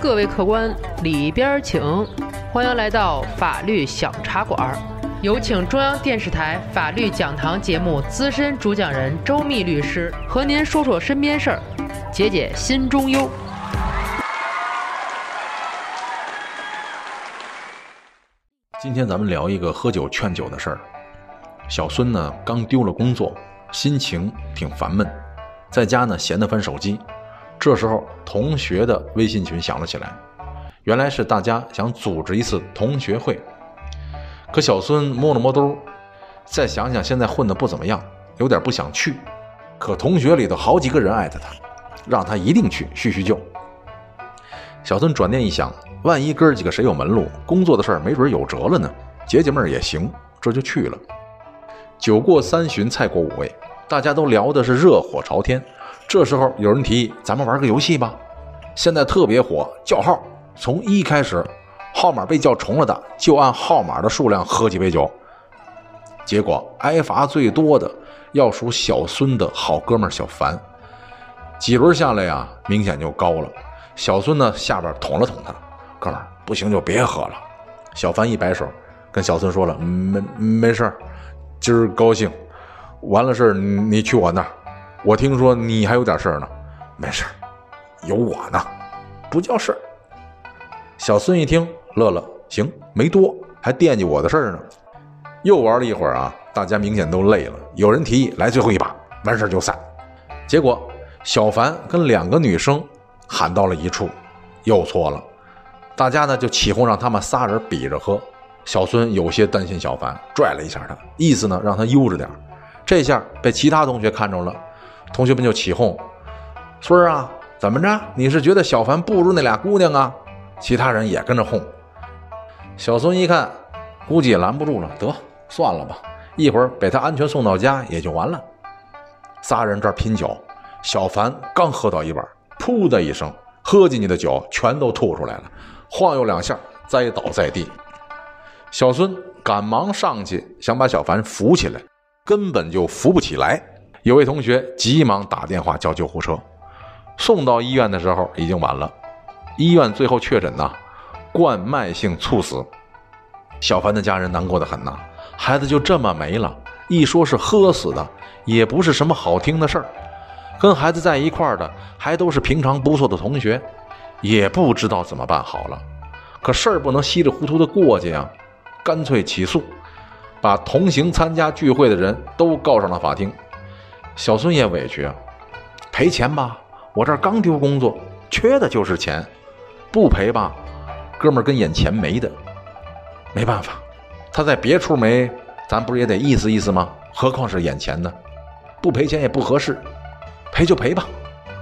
各位客官，里边请，欢迎来到法律小茶馆。有请中央电视台法律讲堂节目资深主讲人周密律师和您说说身边事儿，解解心中忧。今天咱们聊一个喝酒劝酒的事儿。小孙呢刚丢了工作，心情挺烦闷，在家呢闲得翻手机。这时候同学的微信群响了起来，原来是大家想组织一次同学会。可小孙摸了摸兜，再想想现在混得不怎么样，有点不想去。可同学里头好几个人艾特他，让他一定去叙叙旧。小孙转念一想，万一哥几个谁有门路，工作的事儿没准有辙了呢，解解闷也行，这就去了。酒过三巡，菜过五味，大家都聊的是热火朝天。这时候有人提议，咱们玩个游戏吧，现在特别火，叫号，从一开始，号码被叫重了的，就按号码的数量喝几杯酒。结果挨罚最多的要数小孙的好哥们小凡，几轮下来呀，明显就高了。小孙呢，下边捅了捅他，哥们儿不行就别喝了。小凡一摆手，跟小孙说了，没没事儿，今儿高兴，完了事儿你去我那儿。我听说你还有点事儿呢，没事儿，有我呢，不叫事儿。小孙一听乐了，行，没多，还惦记我的事儿呢。又玩了一会儿啊，大家明显都累了，有人提议来最后一把，完事儿就散。结果小凡跟两个女生。喊到了一处，又错了。大家呢就起哄，让他们仨人比着喝。小孙有些担心小凡，拽了一下他，意思呢让他悠着点。这下被其他同学看着了，同学们就起哄：“孙儿啊，怎么着？你是觉得小凡不如那俩姑娘啊？”其他人也跟着哄。小孙一看，估计也拦不住了，得算了吧，一会儿把他安全送到家也就完了。仨人这拼酒，小凡刚喝到一半。噗的一声，喝进去的酒全都吐出来了，晃悠两下，栽倒在地。小孙赶忙上去想把小凡扶起来，根本就扶不起来。有位同学急忙打电话叫救护车，送到医院的时候已经晚了。医院最后确诊呐，冠脉性猝死。小凡的家人难过的很呐，孩子就这么没了。一说是喝死的，也不是什么好听的事儿。跟孩子在一块儿的还都是平常不错的同学，也不知道怎么办好了。可事儿不能稀里糊涂的过去呀，干脆起诉，把同行参加聚会的人都告上了法庭。小孙也委屈啊，赔钱吧，我这刚丢工作，缺的就是钱；不赔吧，哥们儿跟眼前没的。没办法，他在别处没，咱不是也得意思意思吗？何况是眼前呢？不赔钱也不合适。赔就赔吧，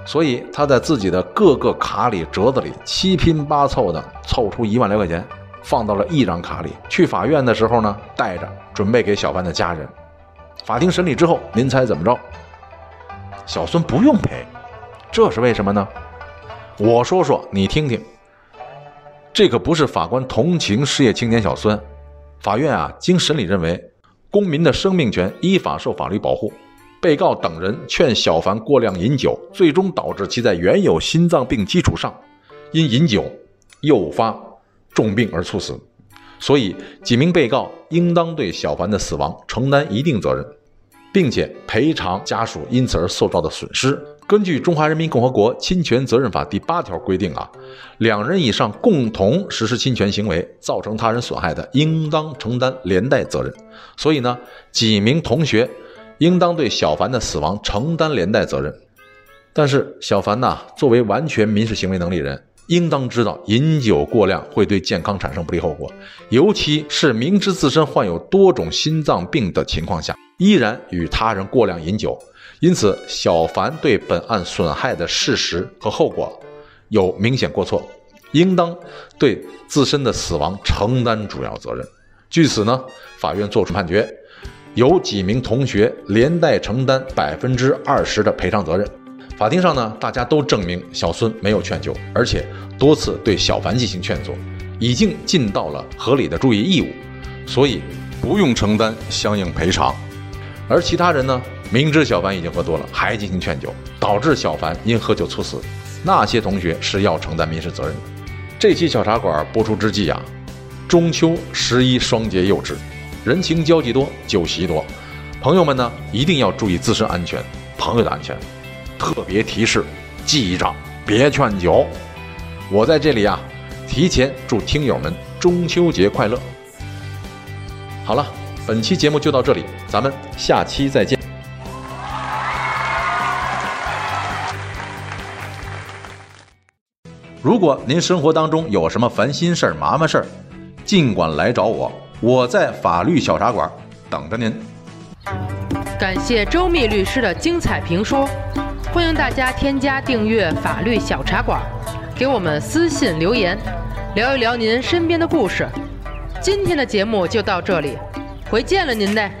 所以他在自己的各个卡里、折子里七拼八凑的凑出一万来块钱，放到了一张卡里。去法院的时候呢，带着准备给小凡的家人。法庭审理之后，您猜怎么着？小孙不用赔，这是为什么呢？我说说你听听。这可不是法官同情失业青年小孙，法院啊经审理认为，公民的生命权依法受法律保护。被告等人劝小凡过量饮酒，最终导致其在原有心脏病基础上，因饮酒诱发重病而猝死，所以几名被告应当对小凡的死亡承担一定责任，并且赔偿家属因此而受到的损失。根据《中华人民共和国侵权责任法》第八条规定啊，两人以上共同实施侵权行为，造成他人损害的，应当承担连带责任。所以呢，几名同学。应当对小凡的死亡承担连带责任，但是小凡呐，作为完全民事行为能力人，应当知道饮酒过量会对健康产生不利后果，尤其是明知自身患有多种心脏病的情况下，依然与他人过量饮酒。因此，小凡对本案损害的事实和后果有明显过错，应当对自身的死亡承担主要责任。据此呢，法院作出判决。由几名同学连带承担百分之二十的赔偿责任。法庭上呢，大家都证明小孙没有劝酒，而且多次对小凡进行劝阻，已经尽到了合理的注意义务，所以不用承担相应赔偿。而其他人呢，明知小凡已经喝多了，还进行劝酒，导致小凡因喝酒猝死，那些同学是要承担民事责任的。这期小茶馆播出之际啊，中秋十一双节又至，人情交际多，酒席多，朋友们呢一定要注意自身安全，朋友的安全。特别提示：记着别劝酒。我在这里啊，提前祝听友们中秋节快乐。好了，本期节目就到这里，咱们下期再见。如果您生活当中有什么烦心事儿、麻烦事儿，尽管来找我，我在法律小茶馆等着您。感谢周密律师的精彩评说，欢迎大家添加订阅法律小茶馆，给我们私信留言，聊一聊您身边的故事。今天的节目就到这里，回见了您嘞。